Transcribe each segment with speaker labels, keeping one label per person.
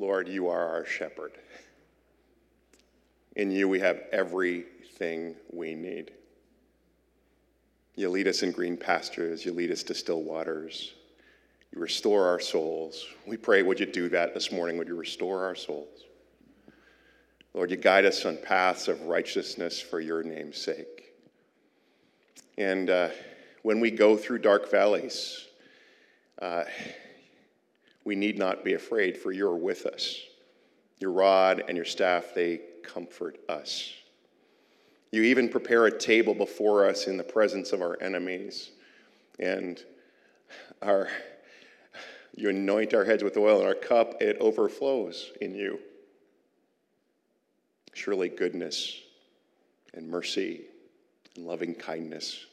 Speaker 1: Lord, you are our shepherd. In you, we have everything we need. You lead us in green pastures, you lead us to still waters. You restore our souls. We pray, would you do that this morning? Would you restore our souls? Lord, you guide us on paths of righteousness for your name's sake. And uh, when we go through dark valleys, uh, we need not be afraid, for you're with us. Your rod and your staff, they comfort us. You even prepare a table before us in the presence of our enemies. And our, you anoint our heads with oil, and our cup, it overflows in you. Surely goodness and mercy and loving kindness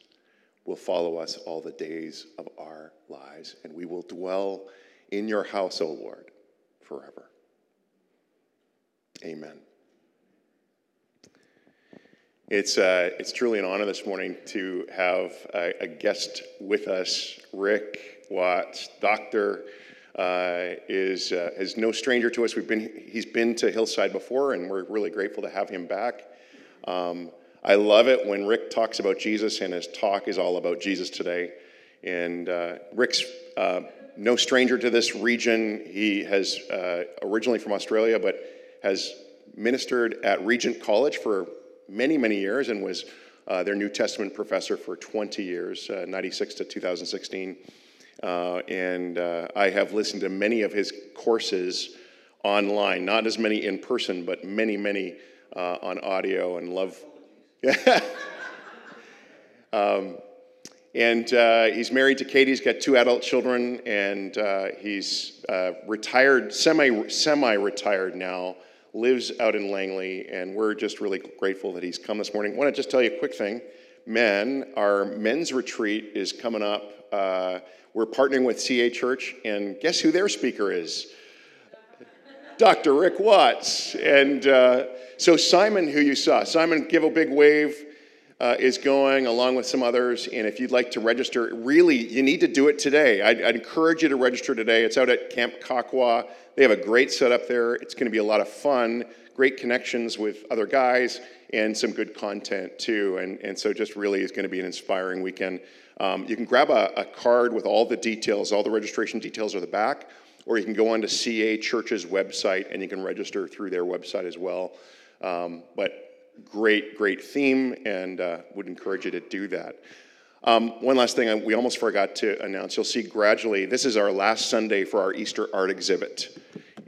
Speaker 1: will follow us all the days of our lives, and we will dwell in your house, O Lord, forever. Amen. It's, uh, it's truly an honor this morning to have a, a guest with us, Rikk Watts, doctor. Uh, is, uh, is no stranger to us. We've been, he's been to Hillside before, and we're really grateful to have him back. Um, I love it when Rikk talks about Jesus, and his talk is all about Jesus today. And uh, Rikk's uh, no stranger to this region. He has uh, originally from Australia, but has ministered at Regent College for many, many years and was uh, their New Testament professor for 20 years, uh, 96 to 2016. Uh, and uh, I have listened to many of his courses online, not as many in person, but many, many uh, on audio and love. um, and uh, he's married to Katie. He's got two adult children, and he's retired, semi semi retired now lives out in Langley, and we're just really grateful that he's come this morning. Want to just tell you a quick thing. Men, our men's retreat is coming up. Uh, we're partnering with CA Church, and guess who their speaker is? Dr. Rikk Watts. And uh, so, Simon, who you saw, Simon, give a big wave. Uh, is going along with some others. And if you'd like to register, really, you need to do it today. I'd, I'd, encourage you to register today. It's out at Camp Kakwa. They have a great setup there. It's going to be a lot of fun, great connections with other guys, and some good content too. And, and so just really is going to be an inspiring weekend. Um, you can grab a, a card with all the details, all the registration details are the back, or you can go on to CA Church's website and you can register through their website as well. Um, but great, great theme, and uh, would encourage you to do that. Um, one last thing we almost forgot to announce. You'll see gradually, this is our last Sunday for our Easter art exhibit.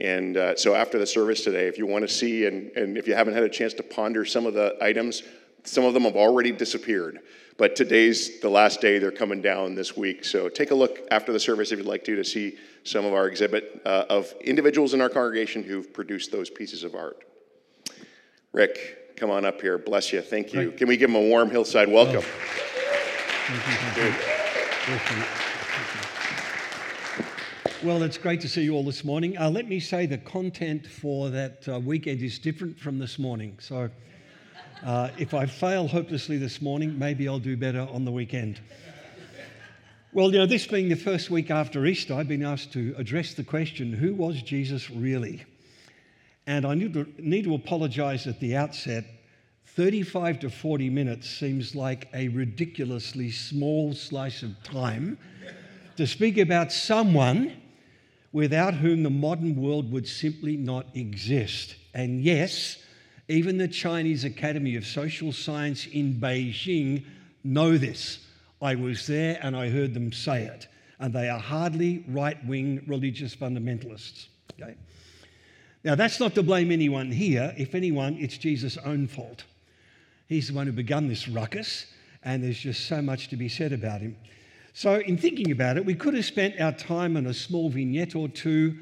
Speaker 1: And uh, so after the service today, if you want to see and, and if you haven't had a chance to ponder some of the items, some of them have already disappeared. But today's the last day, they're coming down this week. So take a look after the service if you'd like to to see some of our exhibit uh, of individuals in our congregation who've produced those pieces of art. Rikk, come on up here. Bless you. Thank you. Can we give him a warm hillside welcome?
Speaker 2: Well, it's great to see you all this morning. Uh, let me say the content for that uh, weekend is different from this morning. So uh, if I fail hopelessly this morning, maybe I'll do better on the weekend. Well, you know, this being the first week after Easter, I've been asked to address the question who was Jesus really? And I need to, need to apologize at the outset 35 to 40 minutes seems like a ridiculously small slice of time to speak about someone without whom the modern world would simply not exist. And yes, even the Chinese Academy of Social Science in Beijing know this. I was there and I heard them say it. And they are hardly right wing religious fundamentalists. Okay? Now, that's not to blame anyone here. If anyone, it's Jesus' own fault. He's the one who begun this ruckus, and there's just so much to be said about him. So, in thinking about it, we could have spent our time on a small vignette or two,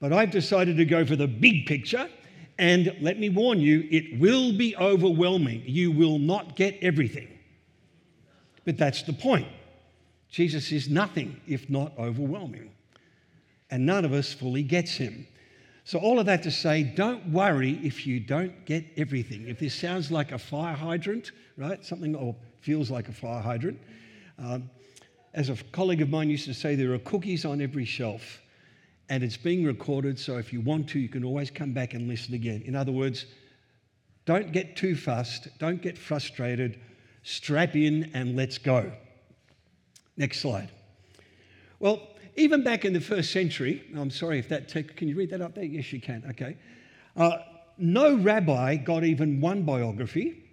Speaker 2: but I've decided to go for the big picture. And let me warn you, it will be overwhelming. You will not get everything. But that's the point. Jesus is nothing if not overwhelming. And none of us fully gets him. So, all of that to say, don't worry if you don't get everything. If this sounds like a fire hydrant, right? Something or feels like a fire hydrant. Um, as a colleague of mine used to say, there are cookies on every shelf. and it's being recorded, so if you want to, you can always come back and listen again. In other words, don't get too fussed, don't get frustrated, strap in and let's go. Next slide. Well, even back in the first century, I'm sorry if that, can you read that up there? Yes, you can, okay. Uh, no rabbi got even one biography.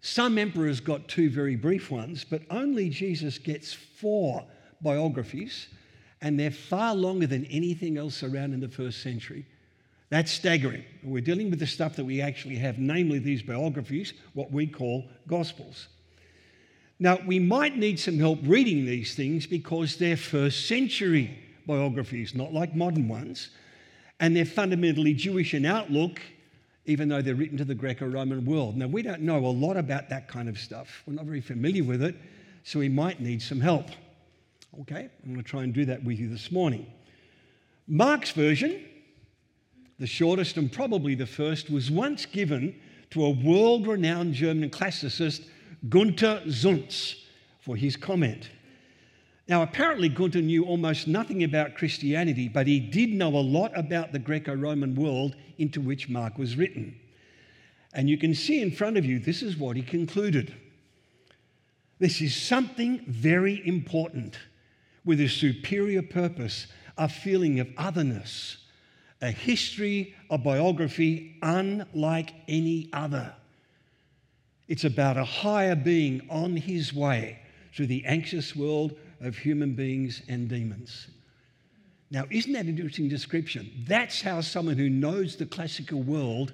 Speaker 2: Some emperors got two very brief ones, but only Jesus gets four biographies, and they're far longer than anything else around in the first century. That's staggering. We're dealing with the stuff that we actually have, namely these biographies, what we call gospels. Now, we might need some help reading these things because they're first century biographies, not like modern ones, and they're fundamentally Jewish in outlook, even though they're written to the Greco Roman world. Now, we don't know a lot about that kind of stuff, we're not very familiar with it, so we might need some help. Okay, I'm going to try and do that with you this morning. Mark's version, the shortest and probably the first, was once given to a world renowned German classicist, Gunther Zuntz, for his comment. Now, apparently, Gunther knew almost nothing about Christianity, but he did know a lot about the Greco Roman world into which Mark was written. And you can see in front of you, this is what he concluded. This is something very important with a superior purpose, a feeling of otherness, a history, a biography unlike any other. It's about a higher being on his way through the anxious world of human beings and demons. Now, isn't that an interesting description? That's how someone who knows the classical world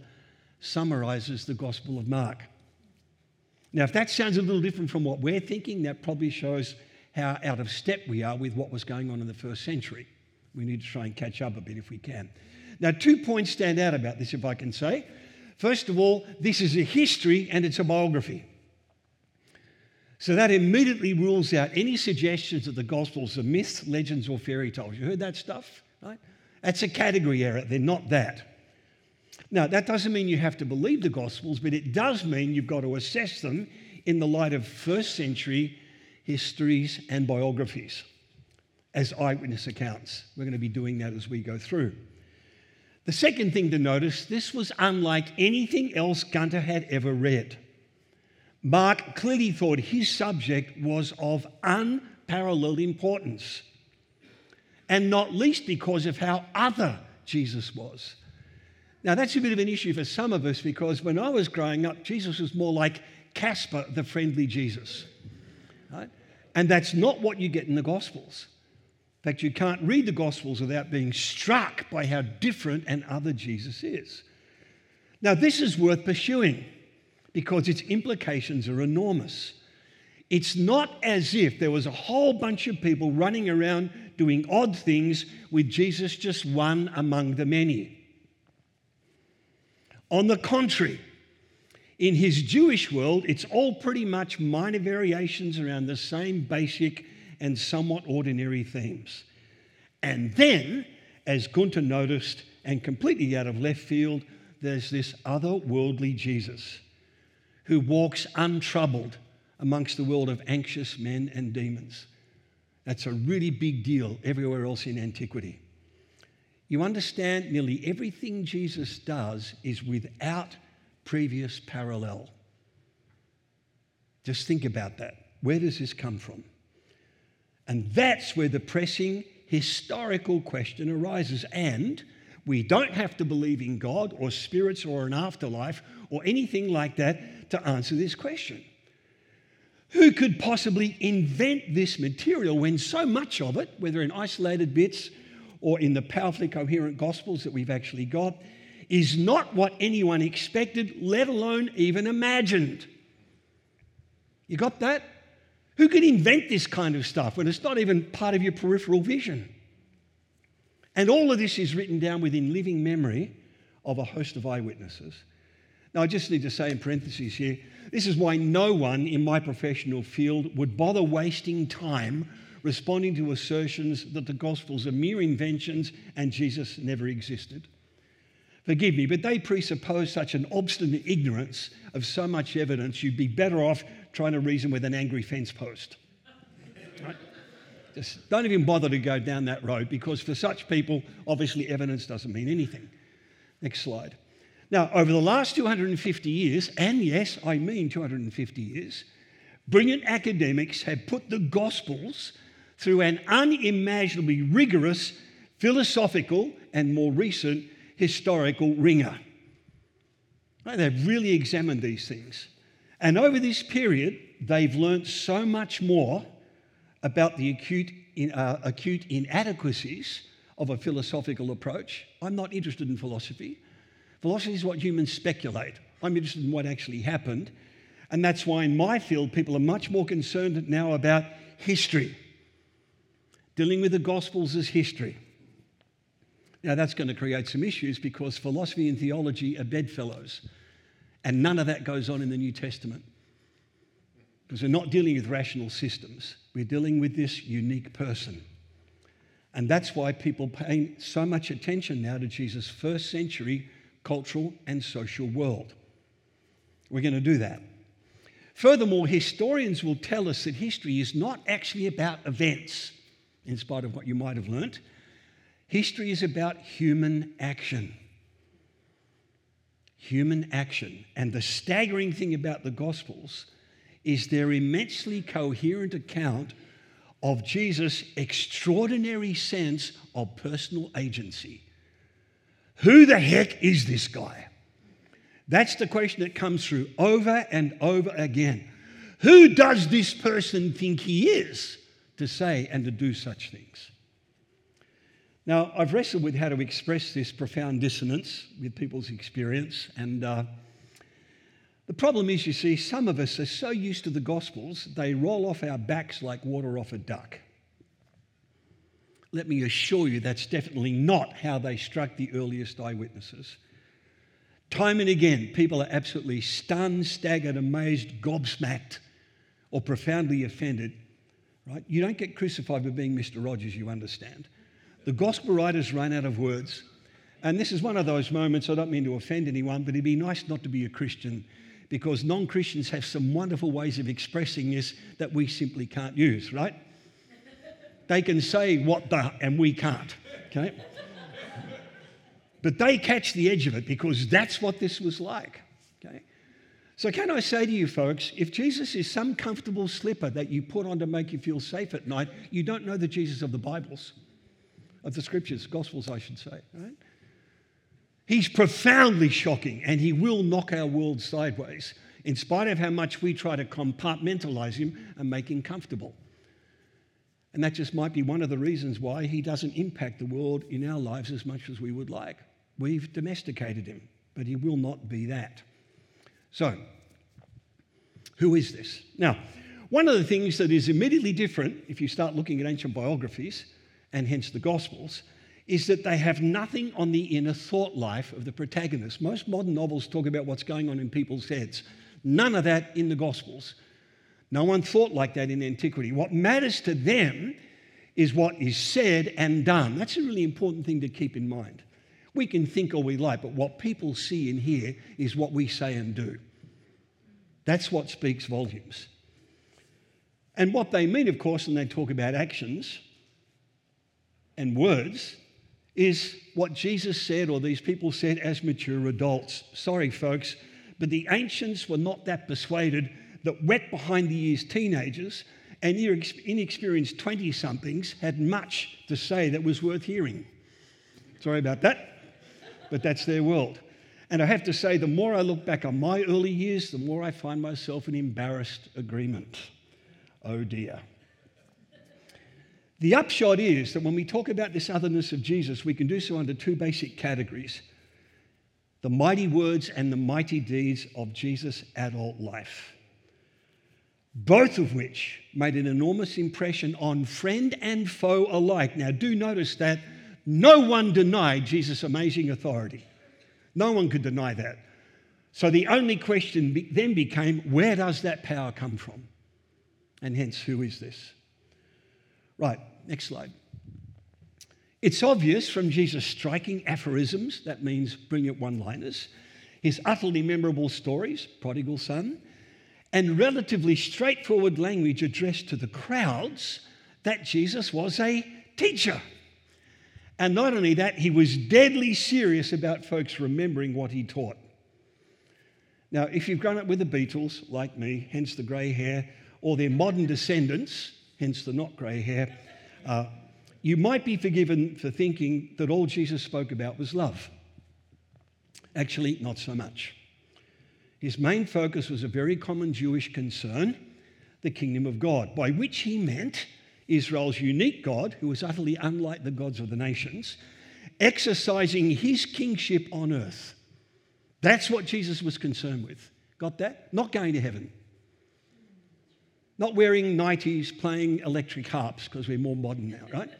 Speaker 2: summarizes the Gospel of Mark. Now, if that sounds a little different from what we're thinking, that probably shows how out of step we are with what was going on in the first century. We need to try and catch up a bit if we can. Now, two points stand out about this, if I can say. First of all, this is a history and it's a biography. So that immediately rules out any suggestions that the Gospels are myths, legends, or fairy tales. You heard that stuff, right? That's a category error. They're not that. Now, that doesn't mean you have to believe the Gospels, but it does mean you've got to assess them in the light of first century histories and biographies as eyewitness accounts. We're going to be doing that as we go through. The second thing to notice this was unlike anything else Gunther had ever read. Mark clearly thought his subject was of unparalleled importance, and not least because of how other Jesus was. Now, that's a bit of an issue for some of us because when I was growing up, Jesus was more like Casper, the friendly Jesus. Right? And that's not what you get in the Gospels. In fact, you can't read the Gospels without being struck by how different and other Jesus is. Now, this is worth pursuing because its implications are enormous. It's not as if there was a whole bunch of people running around doing odd things with Jesus just one among the many. On the contrary, in his Jewish world, it's all pretty much minor variations around the same basic and somewhat ordinary themes. And then, as Gunther noticed, and completely out of left field, there's this otherworldly Jesus who walks untroubled amongst the world of anxious men and demons. That's a really big deal everywhere else in antiquity. You understand, nearly everything Jesus does is without previous parallel. Just think about that. Where does this come from? And that's where the pressing historical question arises. And we don't have to believe in God or spirits or an afterlife or anything like that to answer this question. Who could possibly invent this material when so much of it, whether in isolated bits or in the powerfully coherent gospels that we've actually got, is not what anyone expected, let alone even imagined? You got that? Who could invent this kind of stuff when it's not even part of your peripheral vision? And all of this is written down within living memory of a host of eyewitnesses. Now, I just need to say in parentheses here this is why no one in my professional field would bother wasting time responding to assertions that the Gospels are mere inventions and Jesus never existed. Forgive me, but they presuppose such an obstinate ignorance of so much evidence, you'd be better off trying to reason with an angry fence post. Right? Just don't even bother to go down that road because for such people, obviously, evidence doesn't mean anything. Next slide. Now, over the last 250 years, and yes, I mean 250 years, brilliant academics have put the Gospels through an unimaginably rigorous philosophical and more recent historical ringer. They've really examined these things. And over this period, they've learnt so much more about the acute, uh, acute inadequacies of a philosophical approach. I'm not interested in philosophy. Philosophy is what humans speculate. I'm interested in what actually happened. And that's why, in my field, people are much more concerned now about history, dealing with the Gospels as history. Now, that's going to create some issues because philosophy and theology are bedfellows. And none of that goes on in the New Testament. Because we're not dealing with rational systems, we're dealing with this unique person. And that's why people pay so much attention now to Jesus' first century cultural and social world. We're going to do that. Furthermore, historians will tell us that history is not actually about events, in spite of what you might have learnt. History is about human action. Human action. And the staggering thing about the Gospels is their immensely coherent account of Jesus' extraordinary sense of personal agency. Who the heck is this guy? That's the question that comes through over and over again. Who does this person think he is to say and to do such things? Now, I've wrestled with how to express this profound dissonance with people's experience. And uh, the problem is, you see, some of us are so used to the Gospels, they roll off our backs like water off a duck. Let me assure you, that's definitely not how they struck the earliest eyewitnesses. Time and again, people are absolutely stunned, staggered, amazed, gobsmacked, or profoundly offended. Right? You don't get crucified for being Mr. Rogers, you understand. The gospel writers ran out of words. And this is one of those moments, I don't mean to offend anyone, but it'd be nice not to be a Christian because non Christians have some wonderful ways of expressing this that we simply can't use, right? They can say what the, and we can't, okay? But they catch the edge of it because that's what this was like, okay? So, can I say to you, folks, if Jesus is some comfortable slipper that you put on to make you feel safe at night, you don't know the Jesus of the Bibles of the scriptures, Gospels, I should say. Right? He's profoundly shocking and he will knock our world sideways in spite of how much we try to compartmentalize him and make him comfortable. And that just might be one of the reasons why he doesn't impact the world in our lives as much as we would like. We've domesticated him, but he will not be that. So, who is this? Now, one of the things that is immediately different if you start looking at ancient biographies and hence the Gospels, is that they have nothing on the inner thought life of the protagonist. Most modern novels talk about what's going on in people's heads. None of that in the Gospels. No one thought like that in antiquity. What matters to them is what is said and done. That's a really important thing to keep in mind. We can think all we like, but what people see and hear is what we say and do. That's what speaks volumes. And what they mean, of course, when they talk about actions, and words is what Jesus said or these people said as mature adults. Sorry, folks, but the ancients were not that persuaded that wet behind the ears teenagers and inexperienced 20 somethings had much to say that was worth hearing. Sorry about that, but that's their world. And I have to say, the more I look back on my early years, the more I find myself in embarrassed agreement. Oh dear. The upshot is that when we talk about this otherness of Jesus, we can do so under two basic categories the mighty words and the mighty deeds of Jesus' adult life. Both of which made an enormous impression on friend and foe alike. Now, do notice that no one denied Jesus' amazing authority. No one could deny that. So the only question then became where does that power come from? And hence, who is this? Right, next slide. It's obvious from Jesus' striking aphorisms, that means brilliant one liners, his utterly memorable stories, prodigal son, and relatively straightforward language addressed to the crowds, that Jesus was a teacher. And not only that, he was deadly serious about folks remembering what he taught. Now, if you've grown up with the Beatles, like me, hence the grey hair, or their modern descendants, hence the not grey hair, uh, you might be forgiven for thinking that all Jesus spoke about was love. Actually, not so much. His main focus was a very common Jewish concern the kingdom of God, by which he meant Israel's unique God, who was utterly unlike the gods of the nations, exercising his kingship on earth. That's what Jesus was concerned with. Got that? Not going to heaven. Not wearing nighties, playing electric harps, because we're more modern now, right?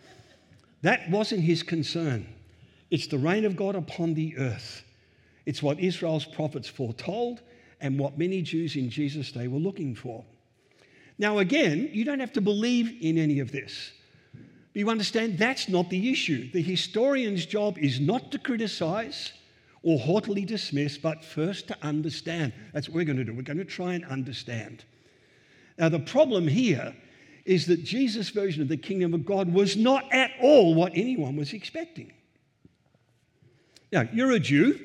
Speaker 2: That wasn't his concern. It's the reign of God upon the earth. It's what Israel's prophets foretold and what many Jews in Jesus' day were looking for. Now, again, you don't have to believe in any of this. But you understand that's not the issue. The historian's job is not to criticize or haughtily dismiss, but first to understand. That's what we're going to do. We're going to try and understand. Now, the problem here is that Jesus' version of the kingdom of God was not at all what anyone was expecting. Now, you're a Jew,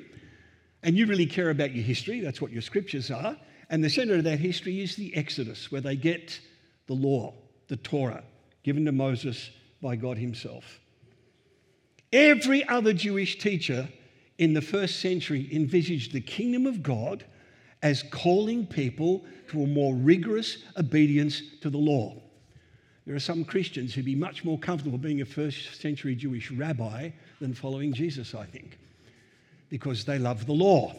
Speaker 2: and you really care about your history. That's what your scriptures are. And the center of that history is the Exodus, where they get the law, the Torah, given to Moses by God Himself. Every other Jewish teacher in the first century envisaged the kingdom of God as calling people to a more rigorous obedience to the law. There are some Christians who'd be much more comfortable being a first century Jewish rabbi than following Jesus, I think, because they love the law.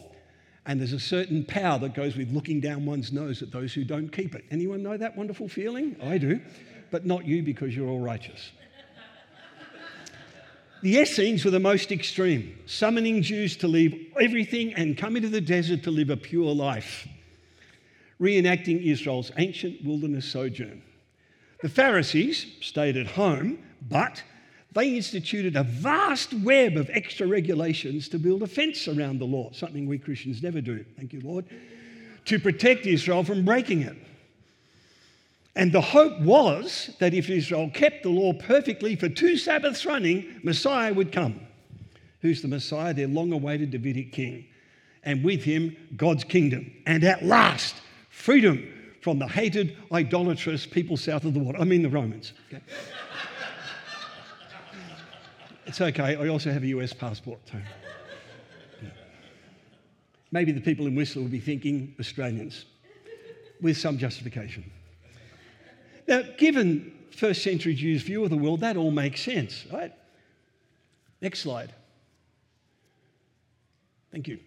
Speaker 2: And there's a certain power that goes with looking down one's nose at those who don't keep it. Anyone know that wonderful feeling? I do, but not you because you're all righteous. The Essenes were the most extreme, summoning Jews to leave everything and come into the desert to live a pure life, reenacting Israel's ancient wilderness sojourn. The Pharisees stayed at home, but they instituted a vast web of extra regulations to build a fence around the law, something we Christians never do, thank you, Lord, to protect Israel from breaking it. And the hope was that if Israel kept the law perfectly for two Sabbaths running, Messiah would come. Who's the Messiah? Their long awaited Davidic king. And with him, God's kingdom. And at last, freedom from the hated, idolatrous people south of the water. I mean, the Romans. Okay? it's okay. I also have a US passport, too. Maybe the people in Whistler will be thinking Australians with some justification. Now, given first century Jews' view of the world, that all makes sense, right? Next slide. Thank you.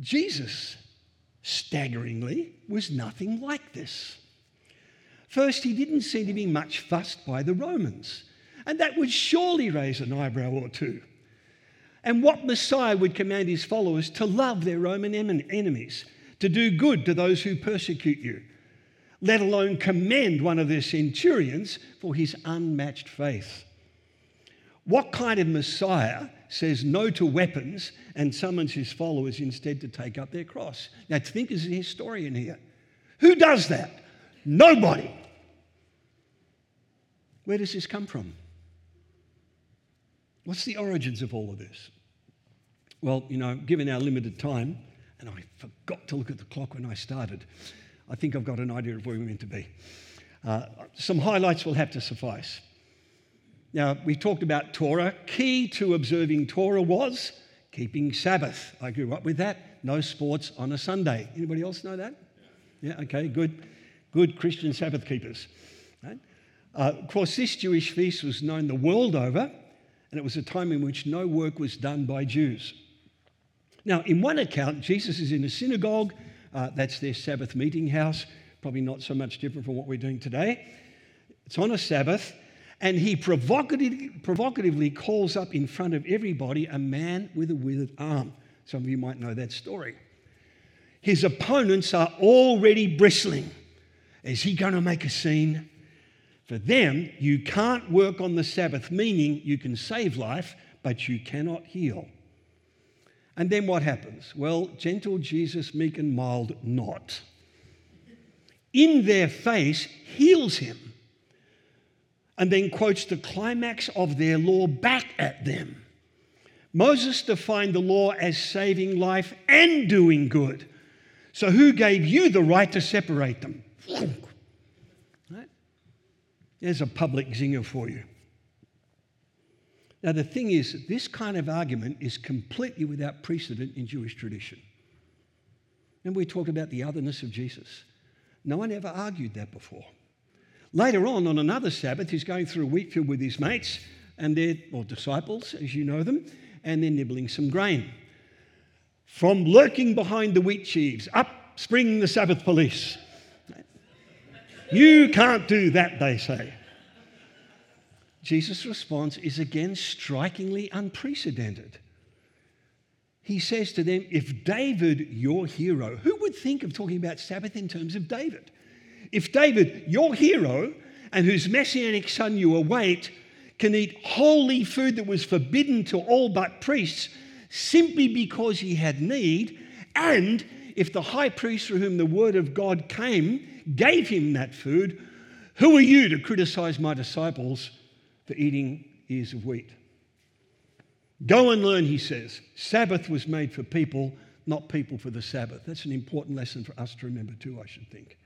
Speaker 2: Jesus, staggeringly, was nothing like this. First, he didn't seem to be much fussed by the Romans, and that would surely raise an eyebrow or two. And what Messiah would command his followers to love their Roman enemies, to do good to those who persecute you, let alone commend one of their centurions for his unmatched faith. What kind of Messiah says no to weapons and summons his followers instead to take up their cross? Now, think as a historian here. Who does that? Nobody. Where does this come from? What's the origins of all of this? Well, you know, given our limited time, and I forgot to look at the clock when I started, I think I've got an idea of where we're meant to be. Uh, some highlights will have to suffice. Now, we talked about Torah. Key to observing Torah was keeping Sabbath. I grew up with that. No sports on a Sunday. Anybody else know that? Yeah, okay, good. Good Christian Sabbath keepers. Right? Uh, of course, this Jewish feast was known the world over, and it was a time in which no work was done by Jews. Now, in one account, Jesus is in a synagogue uh, that's their Sabbath meeting house. Probably not so much different from what we're doing today. It's on a Sabbath, and he provocatively, provocatively calls up in front of everybody a man with a withered arm. Some of you might know that story. His opponents are already bristling. Is he going to make a scene? For them, you can't work on the Sabbath, meaning you can save life, but you cannot heal. And then what happens? Well, gentle Jesus, meek and mild, not. In their face, heals him. and then quotes the climax of their law back at them. Moses defined the law as saving life and doing good. So, who gave you the right to separate them? Right? There's a public zinger for you. Now, the thing is, this kind of argument is completely without precedent in Jewish tradition. And we talk about the otherness of Jesus. No one ever argued that before. Later on, on another Sabbath, he's going through a wheat field with his mates and their or disciples, as you know them, and they're nibbling some grain. From lurking behind the wheat sheaves, up spring the Sabbath police. You can't do that, they say. Jesus' response is again strikingly unprecedented. He says to them, If David, your hero, who would think of talking about Sabbath in terms of David? If David, your hero, and whose messianic son you await, can eat holy food that was forbidden to all but priests simply because he had need, and if the high priest through whom the word of God came gave him that food, who are you to criticize my disciples for eating ears of wheat? Go and learn, he says. Sabbath was made for people, not people for the Sabbath. That's an important lesson for us to remember, too, I should think.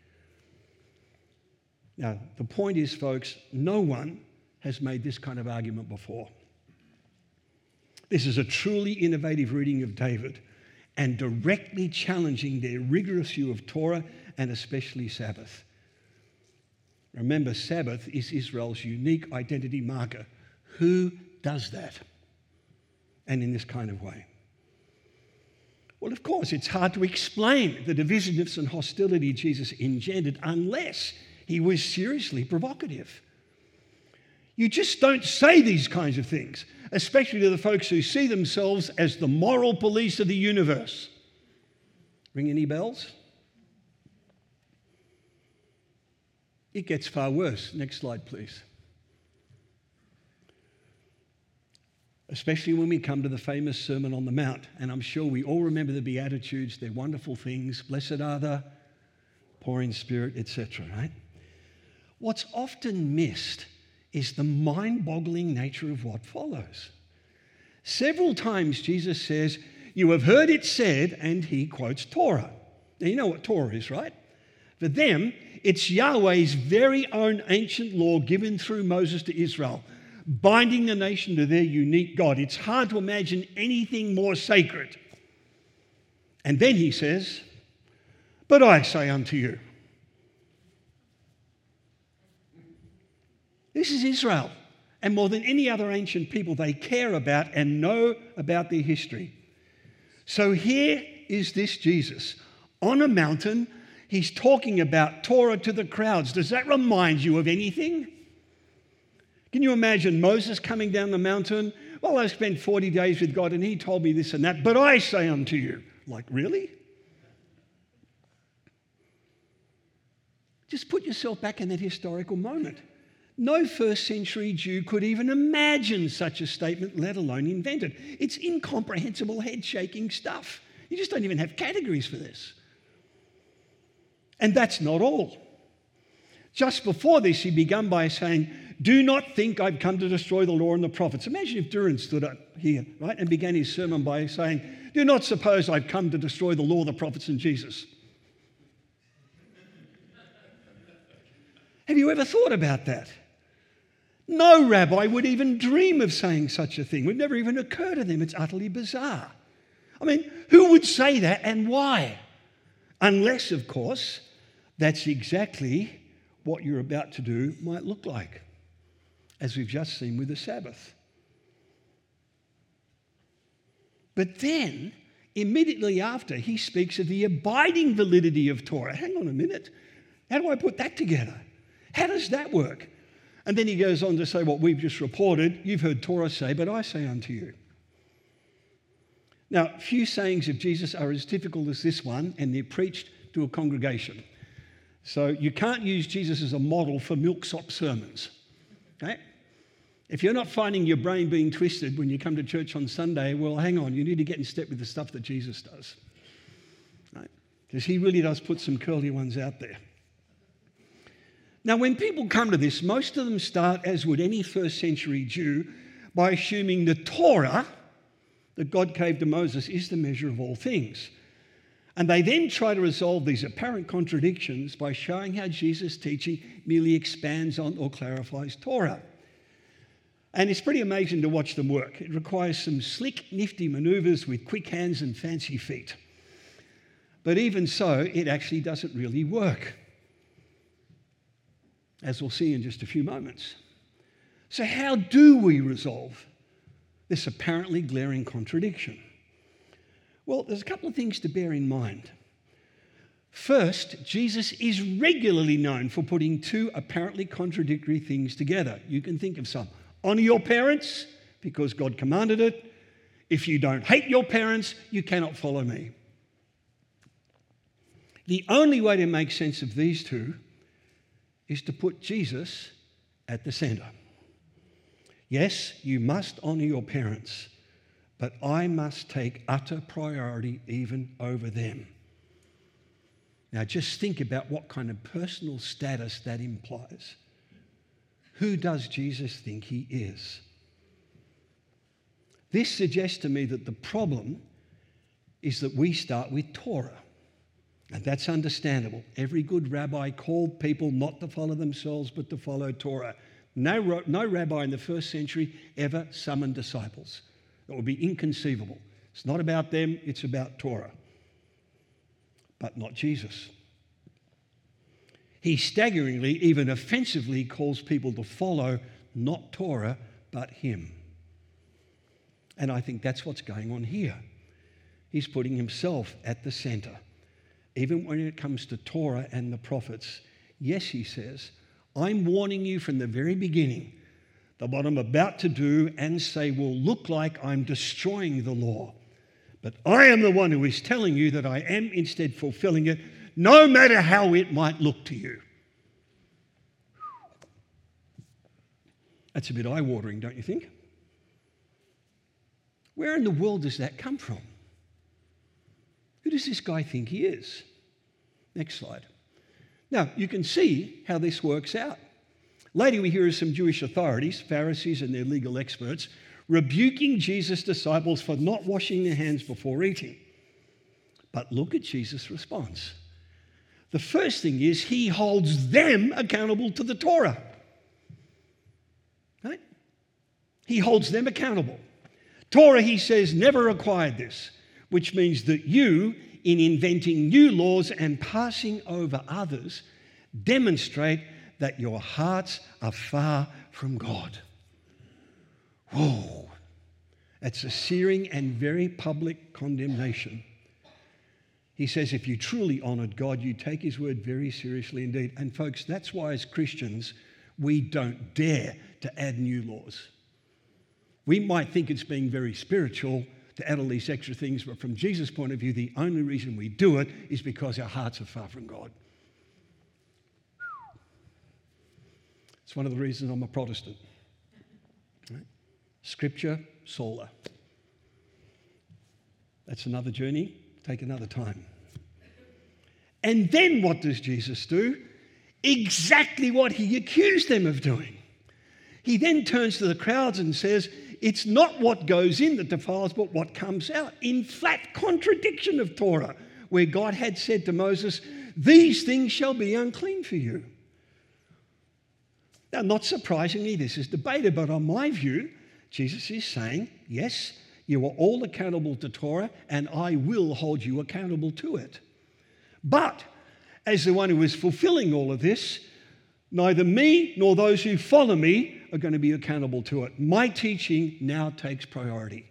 Speaker 2: Now, the point is, folks, no one has made this kind of argument before. This is a truly innovative reading of David and directly challenging their rigorous view of Torah and especially Sabbath. Remember, Sabbath is Israel's unique identity marker. Who does that? And in this kind of way. Well, of course, it's hard to explain the divisiveness and hostility Jesus engendered unless he was seriously provocative. You just don't say these kinds of things, especially to the folks who see themselves as the moral police of the universe. Ring any bells? It gets far worse. Next slide, please. Especially when we come to the famous Sermon on the Mount. And I'm sure we all remember the Beatitudes, they're wonderful things. Blessed are the poor in spirit, etc., right? What's often missed is the mind boggling nature of what follows. Several times Jesus says, You have heard it said, and he quotes Torah. Now, you know what Torah is, right? For them, it's Yahweh's very own ancient law given through Moses to Israel, binding the nation to their unique God. It's hard to imagine anything more sacred. And then he says, But I say unto you, This is Israel. And more than any other ancient people, they care about and know about their history. So here is this Jesus on a mountain. He's talking about Torah to the crowds. Does that remind you of anything? Can you imagine Moses coming down the mountain? Well, I spent 40 days with God and he told me this and that, but I say unto you, like, really? Just put yourself back in that historical moment. No first century Jew could even imagine such a statement, let alone invent it. It's incomprehensible, head shaking stuff. You just don't even have categories for this. And that's not all. Just before this, he began by saying, Do not think I've come to destroy the law and the prophets. Imagine if Duran stood up here, right, and began his sermon by saying, Do not suppose I've come to destroy the law, the prophets, and Jesus. Have you ever thought about that? No rabbi would even dream of saying such a thing. It would never even occur to them. It's utterly bizarre. I mean, who would say that and why? Unless, of course, that's exactly what you're about to do might look like, as we've just seen with the Sabbath. But then, immediately after, he speaks of the abiding validity of Torah. Hang on a minute. How do I put that together? How does that work? And then he goes on to say what we've just reported. You've heard Torah say, but I say unto you. Now, few sayings of Jesus are as difficult as this one, and they're preached to a congregation. So you can't use Jesus as a model for milksop sermons. Okay? If you're not finding your brain being twisted when you come to church on Sunday, well, hang on, you need to get in step with the stuff that Jesus does. Because he really does put some curly ones out there. Now, when people come to this, most of them start, as would any first century Jew, by assuming the Torah that God gave to Moses is the measure of all things. And they then try to resolve these apparent contradictions by showing how Jesus' teaching merely expands on or clarifies Torah. And it's pretty amazing to watch them work. It requires some slick, nifty maneuvers with quick hands and fancy feet. But even so, it actually doesn't really work, as we'll see in just a few moments. So, how do we resolve this apparently glaring contradiction? Well, there's a couple of things to bear in mind. First, Jesus is regularly known for putting two apparently contradictory things together. You can think of some. Honor your parents because God commanded it. If you don't hate your parents, you cannot follow me. The only way to make sense of these two is to put Jesus at the center. Yes, you must honor your parents, but I must take utter priority even over them. Now, just think about what kind of personal status that implies. Who does Jesus think he is? This suggests to me that the problem is that we start with Torah. And that's understandable. Every good rabbi called people not to follow themselves, but to follow Torah. No, no rabbi in the first century ever summoned disciples. That would be inconceivable. It's not about them, it's about Torah. But not Jesus. He staggeringly, even offensively, calls people to follow not Torah, but Him. And I think that's what's going on here. He's putting himself at the center. Even when it comes to Torah and the prophets, yes, he says, I'm warning you from the very beginning that what I'm about to do and say will look like I'm destroying the law. But I am the one who is telling you that I am instead fulfilling it, no matter how it might look to you. That's a bit eye watering, don't you think? Where in the world does that come from? Who does this guy think he is? Next slide. Now, you can see how this works out. Later, we hear of some Jewish authorities, Pharisees and their legal experts, rebuking Jesus' disciples for not washing their hands before eating. But look at Jesus' response. The first thing is he holds them accountable to the Torah. Right? He holds them accountable. Torah, he says, never required this, which means that you, in inventing new laws and passing over others, demonstrate that your hearts are far from God. Whoa. That's a searing and very public condemnation. He says, if you truly honored God, you take his word very seriously indeed. And folks, that's why as Christians, we don't dare to add new laws. We might think it's being very spiritual to add all these extra things, but from Jesus' point of view, the only reason we do it is because our hearts are far from God. It's one of the reasons I'm a Protestant. Right? Scripture, sola. That's another journey, take another time. And then what does Jesus do? Exactly what he accused them of doing. He then turns to the crowds and says, It's not what goes in that defiles, but what comes out. In flat contradiction of Torah, where God had said to Moses, These things shall be unclean for you. Now, not surprisingly, this is debated, but on my view, Jesus is saying, Yes, you are all accountable to Torah, and I will hold you accountable to it. But as the one who is fulfilling all of this, neither me nor those who follow me are going to be accountable to it. My teaching now takes priority.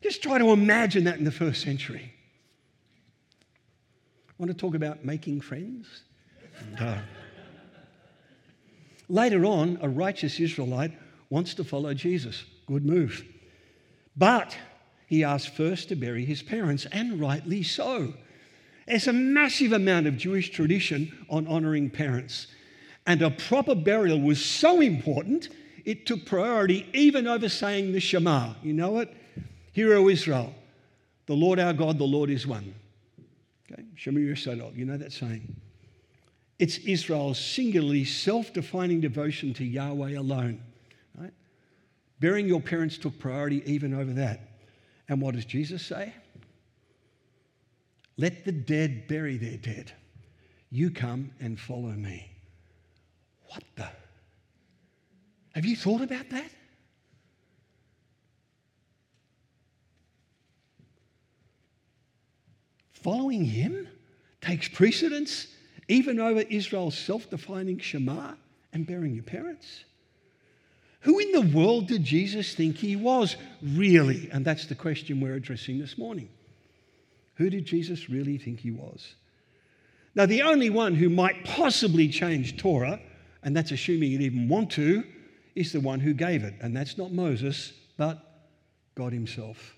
Speaker 2: Just try to imagine that in the first century. I Want to talk about making friends? Later on, a righteous Israelite wants to follow Jesus. Good move. But he asked first to bury his parents, and rightly so. There's a massive amount of Jewish tradition on honoring parents. And a proper burial was so important, it took priority even over saying the Shema. You know it? Hear, O Israel, the Lord our God, the Lord is one. Okay? Shema Yisrael. You know that saying. It's Israel's singularly self defining devotion to Yahweh alone. Right? Burying your parents took priority even over that. And what does Jesus say? Let the dead bury their dead. You come and follow me. What the? Have you thought about that? Following him takes precedence even over Israel's self defining Shema and bearing your parents. Who in the world did Jesus think he was, really? And that's the question we're addressing this morning. Who did Jesus really think he was? Now, the only one who might possibly change Torah, and that's assuming he'd even want to, is the one who gave it. And that's not Moses, but God Himself.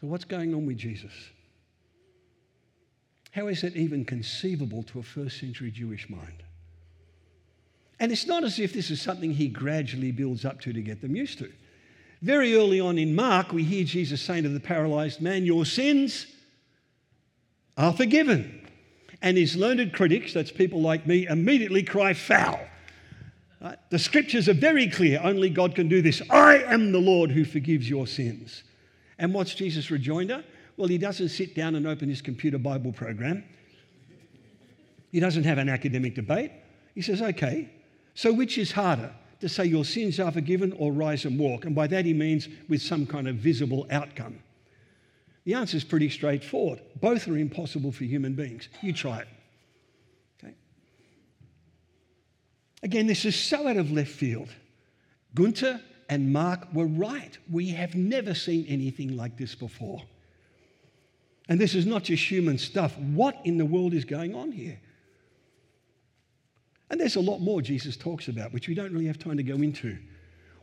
Speaker 2: So, what's going on with Jesus? How is it even conceivable to a first century Jewish mind? And it's not as if this is something he gradually builds up to to get them used to. Very early on in Mark, we hear Jesus saying to the paralyzed man, Your sins are forgiven. And his learned critics, that's people like me, immediately cry foul. Right? The scriptures are very clear. Only God can do this. I am the Lord who forgives your sins. And what's Jesus' rejoinder? Well, he doesn't sit down and open his computer Bible program. He doesn't have an academic debate. He says, okay, so which is harder? to say your sins are forgiven or rise and walk. And by that he means with some kind of visible outcome. The answer is pretty straightforward. Both are impossible for human beings. You try it. Okay? Again, this is so out of left field. Gunther and Mark were right. We have never seen anything like this before. And this is not just human stuff. What in the world is going on here? And there's a lot more Jesus talks about, which we don't really have time to go into.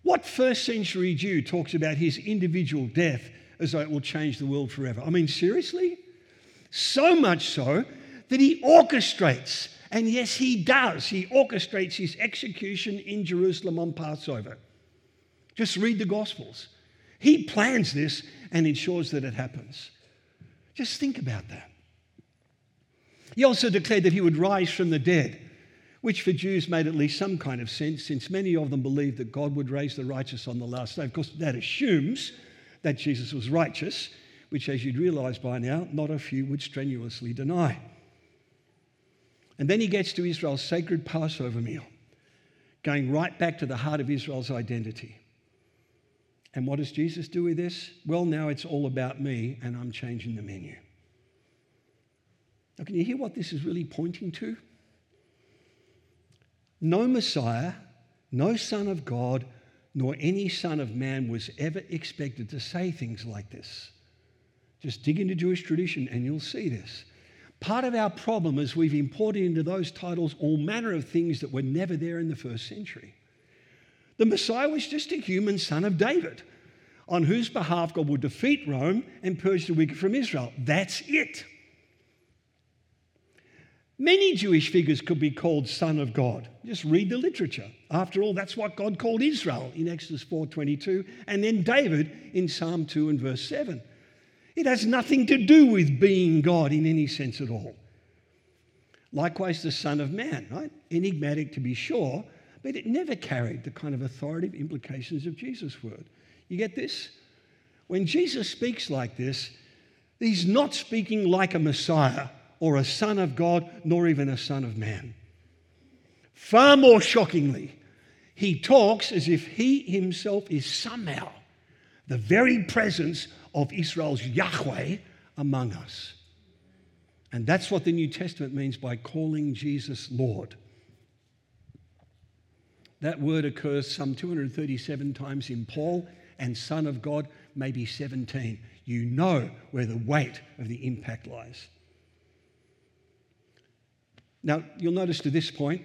Speaker 2: What first century Jew talks about his individual death as though it will change the world forever? I mean, seriously? So much so that he orchestrates, and yes, he does, he orchestrates his execution in Jerusalem on Passover. Just read the Gospels. He plans this and ensures that it happens. Just think about that. He also declared that he would rise from the dead which for Jews made at least some kind of sense, since many of them believed that God would raise the righteous on the last day. Of course, that assumes that Jesus was righteous, which, as you'd realize by now, not a few would strenuously deny. And then he gets to Israel's sacred Passover meal, going right back to the heart of Israel's identity. And what does Jesus do with this? Well, now it's all about me, and I'm changing the menu. Now, can you hear what this is really pointing to? No Messiah, no Son of God, nor any Son of Man was ever expected to say things like this. Just dig into Jewish tradition and you'll see this. Part of our problem is we've imported into those titles all manner of things that were never there in the first century. The Messiah was just a human son of David, on whose behalf God would defeat Rome and purge the wicked from Israel. That's it. Many Jewish figures could be called son of God. Just read the literature. After all, that's what God called Israel in Exodus 4:22 and then David in Psalm 2 and verse 7. It has nothing to do with being God in any sense at all. Likewise, the Son of Man, right? Enigmatic to be sure, but it never carried the kind of authoritative implications of Jesus' word. You get this? When Jesus speaks like this, he's not speaking like a Messiah or a son of God, nor even a son of man. Far more shockingly, he talks as if he himself is somehow the very presence of Israel's Yahweh among us. And that's what the New Testament means by calling Jesus Lord. That word occurs some 237 times in Paul, and Son of God maybe 17. You know where the weight of the impact lies. Now, you'll notice to this point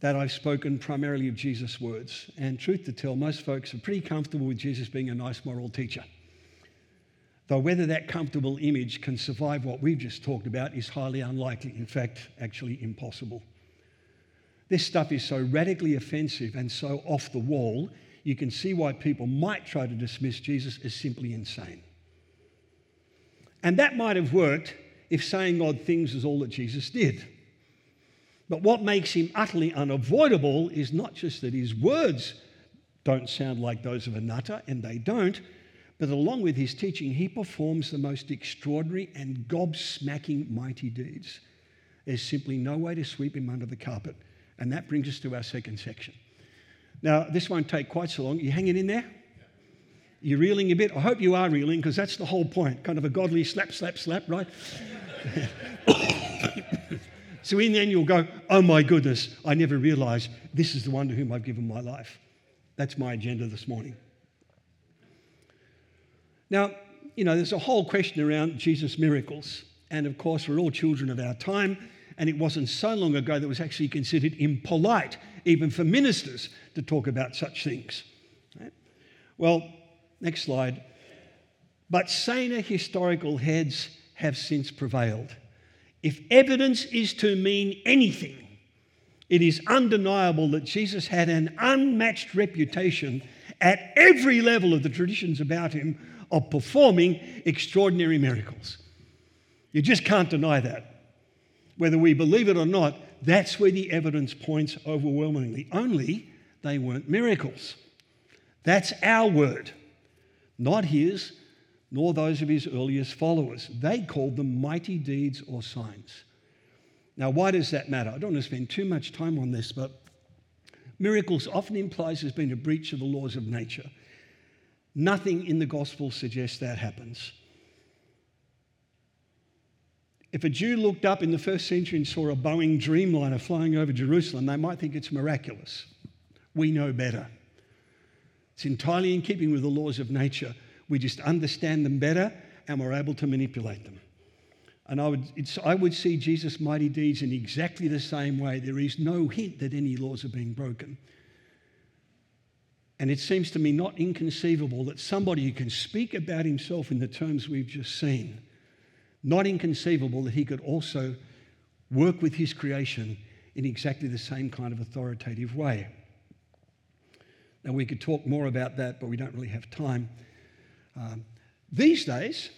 Speaker 2: that I've spoken primarily of Jesus' words. And truth to tell, most folks are pretty comfortable with Jesus being a nice moral teacher. Though whether that comfortable image can survive what we've just talked about is highly unlikely. In fact, actually impossible. This stuff is so radically offensive and so off the wall, you can see why people might try to dismiss Jesus as simply insane. And that might have worked if saying odd things is all that Jesus did. But what makes him utterly unavoidable is not just that his words don't sound like those of a nutter, and they don't, but along with his teaching, he performs the most extraordinary and gobsmacking mighty deeds. There's simply no way to sweep him under the carpet. And that brings us to our second section. Now, this won't take quite so long. You hanging in there? You're reeling a bit? I hope you are reeling because that's the whole point. Kind of a godly slap, slap, slap, right? so in the end, you'll go, Oh my goodness, I never realized this is the one to whom I've given my life. That's my agenda this morning. Now, you know, there's a whole question around Jesus' miracles. And of course, we're all children of our time. And it wasn't so long ago that it was actually considered impolite, even for ministers, to talk about such things. Right? Well, next slide. But saner historical heads have since prevailed. If evidence is to mean anything, it is undeniable that Jesus had an unmatched reputation at every level of the traditions about him of performing extraordinary miracles. You just can't deny that. Whether we believe it or not, that's where the evidence points overwhelmingly. Only they weren't miracles. That's our word, not his, nor those of his earliest followers. They called them mighty deeds or signs. Now, why does that matter? I don't want to spend too much time on this, but miracles often implies there's been a breach of the laws of nature. Nothing in the gospel suggests that happens. If a Jew looked up in the first century and saw a Boeing Dreamliner flying over Jerusalem, they might think it's miraculous. We know better. It's entirely in keeping with the laws of nature. We just understand them better and we're able to manipulate them. And I would, I would see Jesus' mighty deeds in exactly the same way. There is no hint that any laws are being broken. And it seems to me not inconceivable that somebody who can speak about himself in the terms we've just seen, not inconceivable that he could also work with his creation in exactly the same kind of authoritative way. Now, we could talk more about that, but we don't really have time. Um, these days,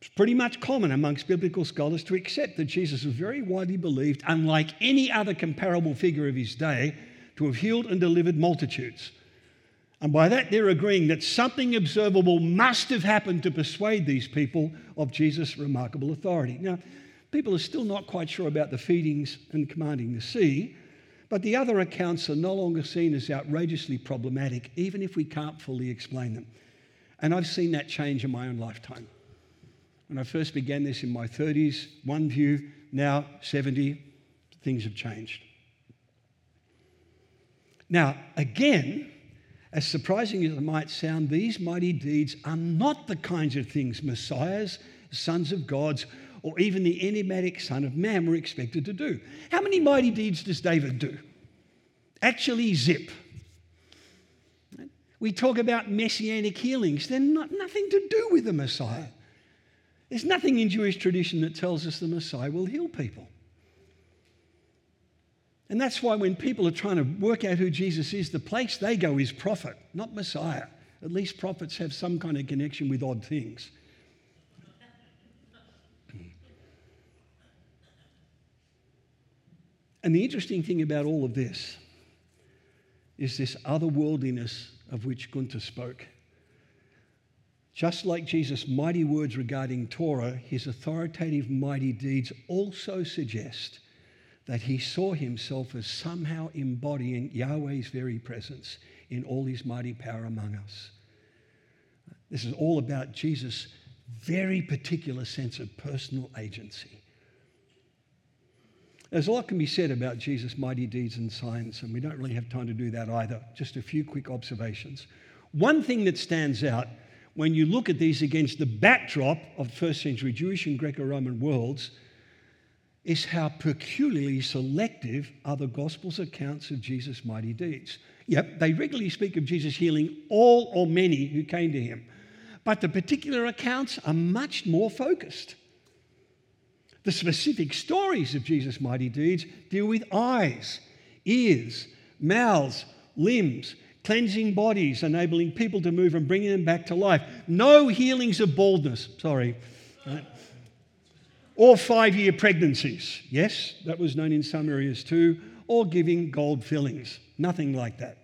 Speaker 2: it's pretty much common amongst biblical scholars to accept that Jesus was very widely believed, unlike any other comparable figure of his day, to have healed and delivered multitudes. And by that, they're agreeing that something observable must have happened to persuade these people of Jesus' remarkable authority. Now, people are still not quite sure about the feedings and commanding the sea, but the other accounts are no longer seen as outrageously problematic, even if we can't fully explain them. And I've seen that change in my own lifetime. When I first began this in my 30s, one view, now 70, things have changed. Now, again, as surprising as it might sound, these mighty deeds are not the kinds of things messiahs, sons of gods, or even the enigmatic Son of Man were expected to do. How many mighty deeds does David do? Actually, zip. We talk about messianic healings, they're not, nothing to do with the Messiah. There's nothing in Jewish tradition that tells us the Messiah will heal people. And that's why when people are trying to work out who Jesus is, the place they go is prophet, not Messiah. At least prophets have some kind of connection with odd things. And the interesting thing about all of this is this otherworldliness of which Gunther spoke. Just like Jesus' mighty words regarding Torah, his authoritative mighty deeds also suggest that he saw himself as somehow embodying Yahweh's very presence in all his mighty power among us. This is all about Jesus' very particular sense of personal agency. There's a lot can be said about Jesus' mighty deeds and signs, and we don't really have time to do that either. Just a few quick observations. One thing that stands out when you look at these against the backdrop of first century Jewish and Greco Roman worlds is how peculiarly selective are the Gospels' accounts of Jesus' mighty deeds. Yep, they regularly speak of Jesus healing all or many who came to him, but the particular accounts are much more focused. The specific stories of Jesus' mighty deeds deal with eyes, ears, mouths, limbs, cleansing bodies, enabling people to move and bringing them back to life. No healings of baldness. Sorry. Or five year pregnancies. Yes, that was known in some areas too, or giving gold fillings. Nothing like that.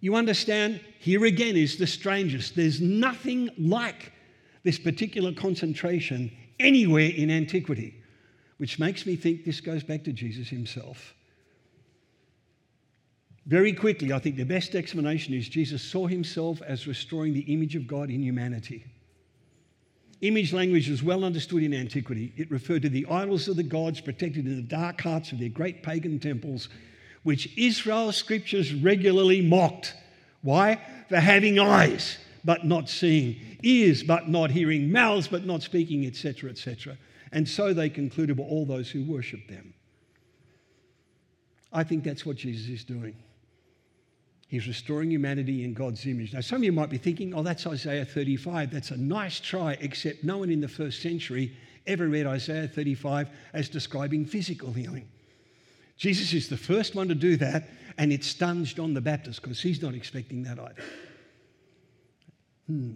Speaker 2: You understand? Here again is the strangest. There's nothing like this particular concentration anywhere in antiquity, which makes me think this goes back to Jesus himself. Very quickly, I think the best explanation is Jesus saw himself as restoring the image of God in humanity. Image language was well understood in antiquity. It referred to the idols of the gods protected in the dark hearts of their great pagan temples, which Israel's scriptures regularly mocked. Why? For having eyes but not seeing, ears but not hearing, mouths but not speaking, etc., etc. And so they concluded were all those who worship them. I think that's what Jesus is doing. He's restoring humanity in God's image. Now, some of you might be thinking, oh, that's Isaiah 35. That's a nice try, except no one in the first century ever read Isaiah 35 as describing physical healing. Jesus is the first one to do that, and it stuns John the Baptist because he's not expecting that either. Hmm.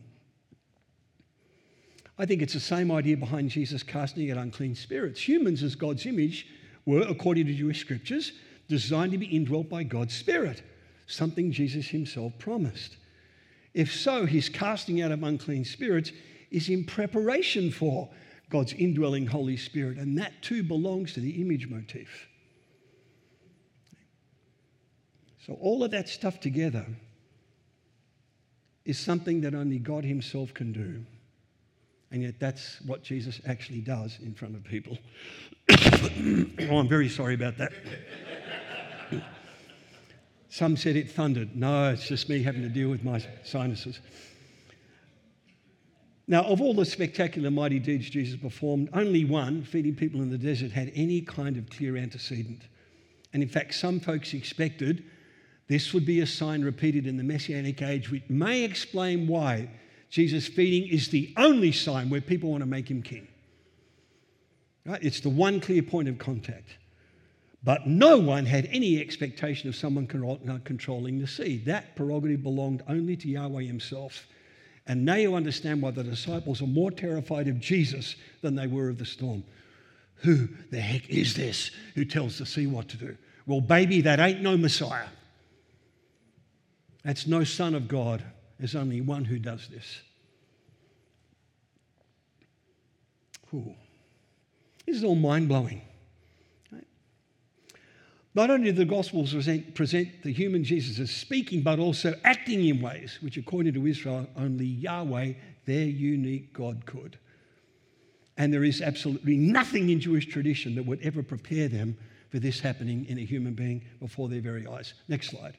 Speaker 2: I think it's the same idea behind Jesus casting out unclean spirits. Humans, as God's image, were, according to Jewish scriptures, designed to be indwelt by God's Spirit something Jesus himself promised. If so, his casting out of unclean spirits is in preparation for God's indwelling Holy Spirit, and that too belongs to the image motif. So, all of that stuff together is something that only God Himself can do. And yet, that's what Jesus actually does in front of people. oh, I'm very sorry about that. Some said it thundered. No, it's just me having to deal with my sinuses. Now, of all the spectacular mighty deeds Jesus performed, only one, feeding people in the desert, had any kind of clear antecedent. And in fact, some folks expected this would be a sign repeated in the Messianic age, which may explain why Jesus' feeding is the only sign where people want to make him king. Right? It's the one clear point of contact. But no one had any expectation of someone uh, controlling the sea. That prerogative belonged only to Yahweh himself. And now you understand why the disciples are more terrified of Jesus than they were of the storm. Who the heck is this who tells the sea what to do? Well, baby, that ain't no Messiah. That's no Son of God. There's only one who does this. Ooh. This is all mind blowing. Not only do the Gospels present, present the human Jesus as speaking, but also acting in ways which, according to Israel, only Yahweh, their unique God, could. And there is absolutely nothing in Jewish tradition that would ever prepare them for this happening in a human being before their very eyes. Next slide.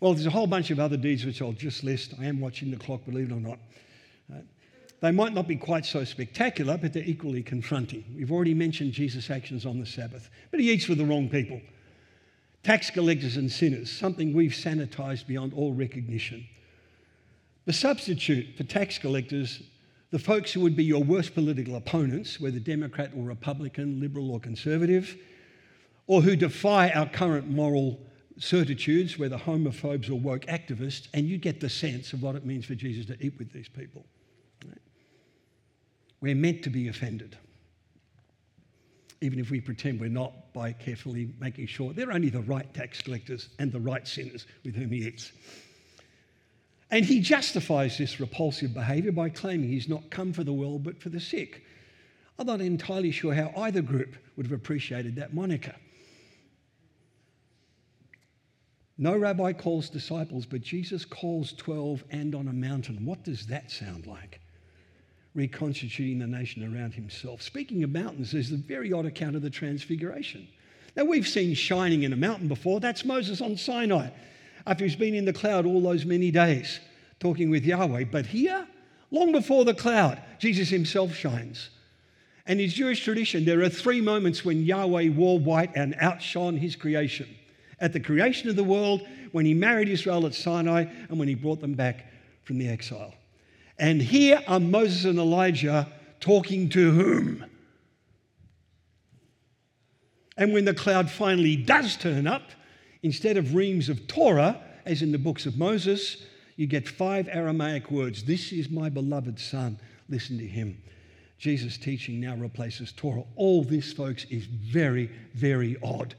Speaker 2: Well, there's a whole bunch of other deeds which I'll just list. I am watching the clock, believe it or not. Uh, they might not be quite so spectacular, but they're equally confronting. We've already mentioned Jesus' actions on the Sabbath, but he eats with the wrong people tax collectors and sinners, something we've sanitized beyond all recognition. The substitute for tax collectors, the folks who would be your worst political opponents, whether Democrat or Republican, liberal or conservative, or who defy our current moral certitudes, whether homophobes or woke activists, and you get the sense of what it means for Jesus to eat with these people. We're meant to be offended even if we pretend we're not, by carefully making sure they're only the right tax collectors and the right sinners with whom he eats. And he justifies this repulsive behavior by claiming he's not come for the well but for the sick. I'm not entirely sure how either group would have appreciated that moniker. No rabbi calls disciples, but Jesus calls 12 and on a mountain. What does that sound like? Reconstituting the nation around himself. Speaking of mountains, there's the very odd account of the Transfiguration. Now, we've seen shining in a mountain before. That's Moses on Sinai after he's been in the cloud all those many days talking with Yahweh. But here, long before the cloud, Jesus himself shines. And in Jewish tradition, there are three moments when Yahweh wore white and outshone his creation at the creation of the world, when he married Israel at Sinai, and when he brought them back from the exile. And here are Moses and Elijah talking to whom? And when the cloud finally does turn up, instead of reams of Torah, as in the books of Moses, you get five Aramaic words This is my beloved son, listen to him. Jesus' teaching now replaces Torah. All this, folks, is very, very odd.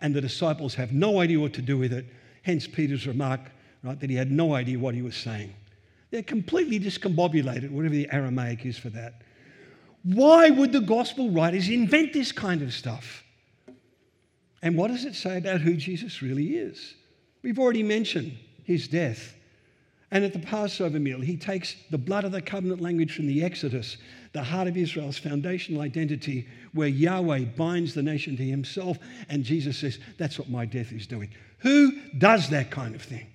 Speaker 2: And the disciples have no idea what to do with it. Hence Peter's remark, right, that he had no idea what he was saying. They're completely discombobulated, whatever the Aramaic is for that. Why would the gospel writers invent this kind of stuff? And what does it say about who Jesus really is? We've already mentioned his death. And at the Passover meal, he takes the blood of the covenant language from the Exodus, the heart of Israel's foundational identity, where Yahweh binds the nation to himself, and Jesus says, That's what my death is doing. Who does that kind of thing?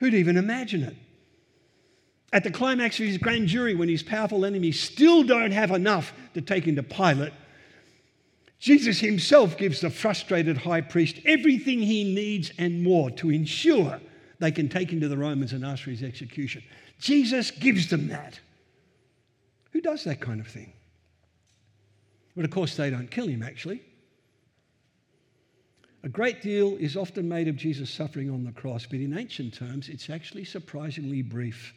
Speaker 2: Who'd even imagine it? At the climax of his grand jury, when his powerful enemies still don't have enough to take him to Pilate, Jesus himself gives the frustrated high priest everything he needs and more to ensure they can take him to the Romans and ask for his execution. Jesus gives them that. Who does that kind of thing? But of course, they don't kill him, actually. A great deal is often made of Jesus' suffering on the cross, but in ancient terms, it's actually surprisingly brief.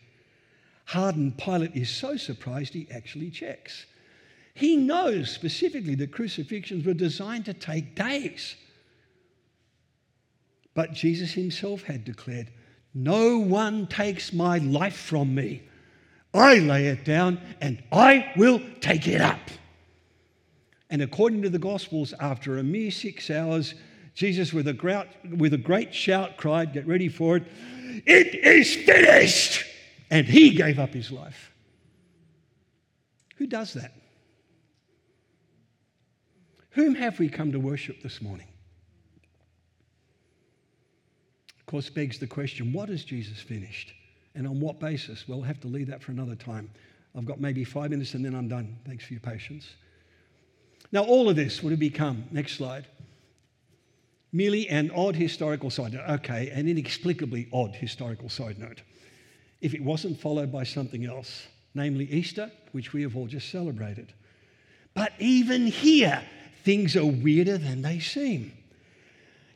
Speaker 2: Hardened Pilate is so surprised he actually checks. He knows specifically that crucifixions were designed to take days. But Jesus himself had declared, No one takes my life from me. I lay it down and I will take it up. And according to the Gospels, after a mere six hours, Jesus, with a, great, with a great shout, cried, Get ready for it, It is finished! And he gave up his life. Who does that? Whom have we come to worship this morning? Of course, begs the question what has Jesus finished? And on what basis? Well, We'll have to leave that for another time. I've got maybe five minutes and then I'm done. Thanks for your patience. Now, all of this would have become, next slide, merely an odd historical side note. Okay, an inexplicably odd historical side note. If it wasn't followed by something else, namely Easter, which we have all just celebrated. But even here, things are weirder than they seem.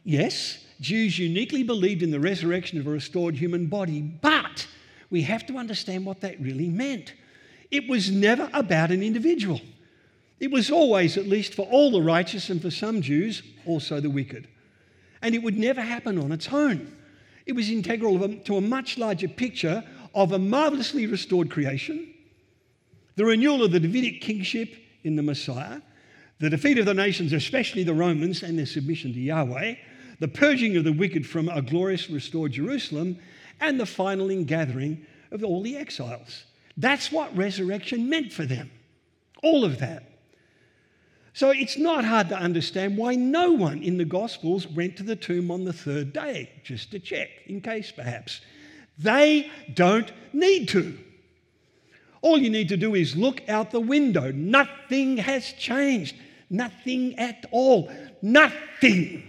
Speaker 2: Yes, Jews uniquely believed in the resurrection of a restored human body, but we have to understand what that really meant. It was never about an individual. It was always, at least for all the righteous and for some Jews, also the wicked. And it would never happen on its own. It was integral to a much larger picture of a marvelously restored creation, the renewal of the Davidic kingship in the Messiah, the defeat of the nations, especially the Romans, and their submission to Yahweh, the purging of the wicked from a glorious restored Jerusalem, and the final ingathering of all the exiles. That's what resurrection meant for them. All of that. So it's not hard to understand why no one in the Gospels went to the tomb on the third day, just to check, in case perhaps. They don't need to. All you need to do is look out the window. Nothing has changed. Nothing at all. Nothing.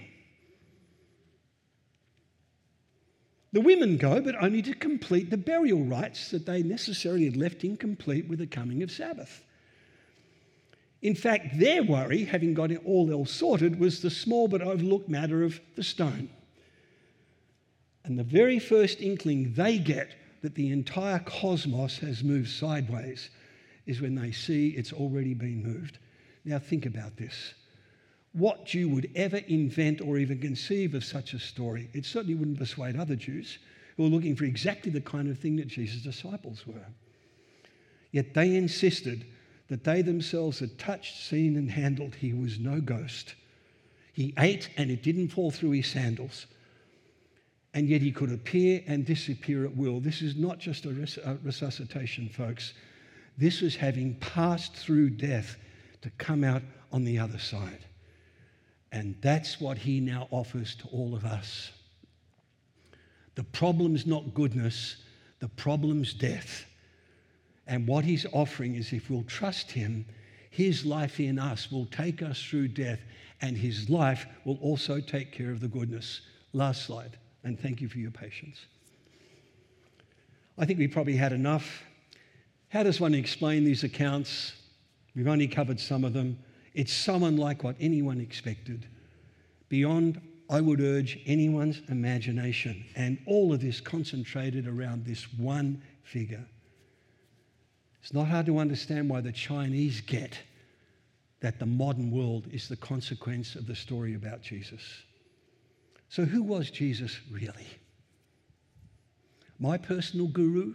Speaker 2: The women go, but only to complete the burial rites that they necessarily had left incomplete with the coming of Sabbath. In fact, their worry, having got it all else sorted, was the small but overlooked matter of the stone. And the very first inkling they get that the entire cosmos has moved sideways is when they see it's already been moved. Now, think about this. What Jew would ever invent or even conceive of such a story? It certainly wouldn't persuade other Jews who were looking for exactly the kind of thing that Jesus' disciples were. Yet they insisted that they themselves had touched, seen, and handled. He was no ghost. He ate and it didn't fall through his sandals. And yet he could appear and disappear at will. This is not just a, res- a resuscitation, folks. This is having passed through death to come out on the other side. And that's what he now offers to all of us. The problem's not goodness, the problem's death. And what he's offering is if we'll trust him, his life in us will take us through death, and his life will also take care of the goodness. Last slide, and thank you for your patience. I think we probably had enough. How does one explain these accounts? We've only covered some of them. It's so unlike what anyone expected. Beyond, I would urge anyone's imagination. And all of this concentrated around this one figure It's not hard to understand why the Chinese get that the modern world is the consequence of the story about Jesus. So, who was Jesus really? My personal guru?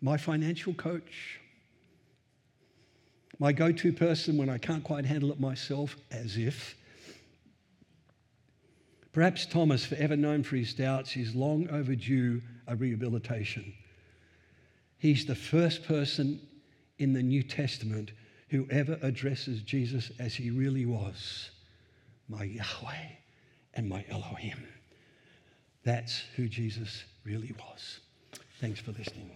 Speaker 2: My financial coach? My go to person when I can't quite handle it myself, as if? Perhaps Thomas, forever known for his doubts, is long overdue a rehabilitation. He's the first person in the New Testament who ever addresses Jesus as he really was my Yahweh and my Elohim. That's who Jesus really was. Thanks for listening.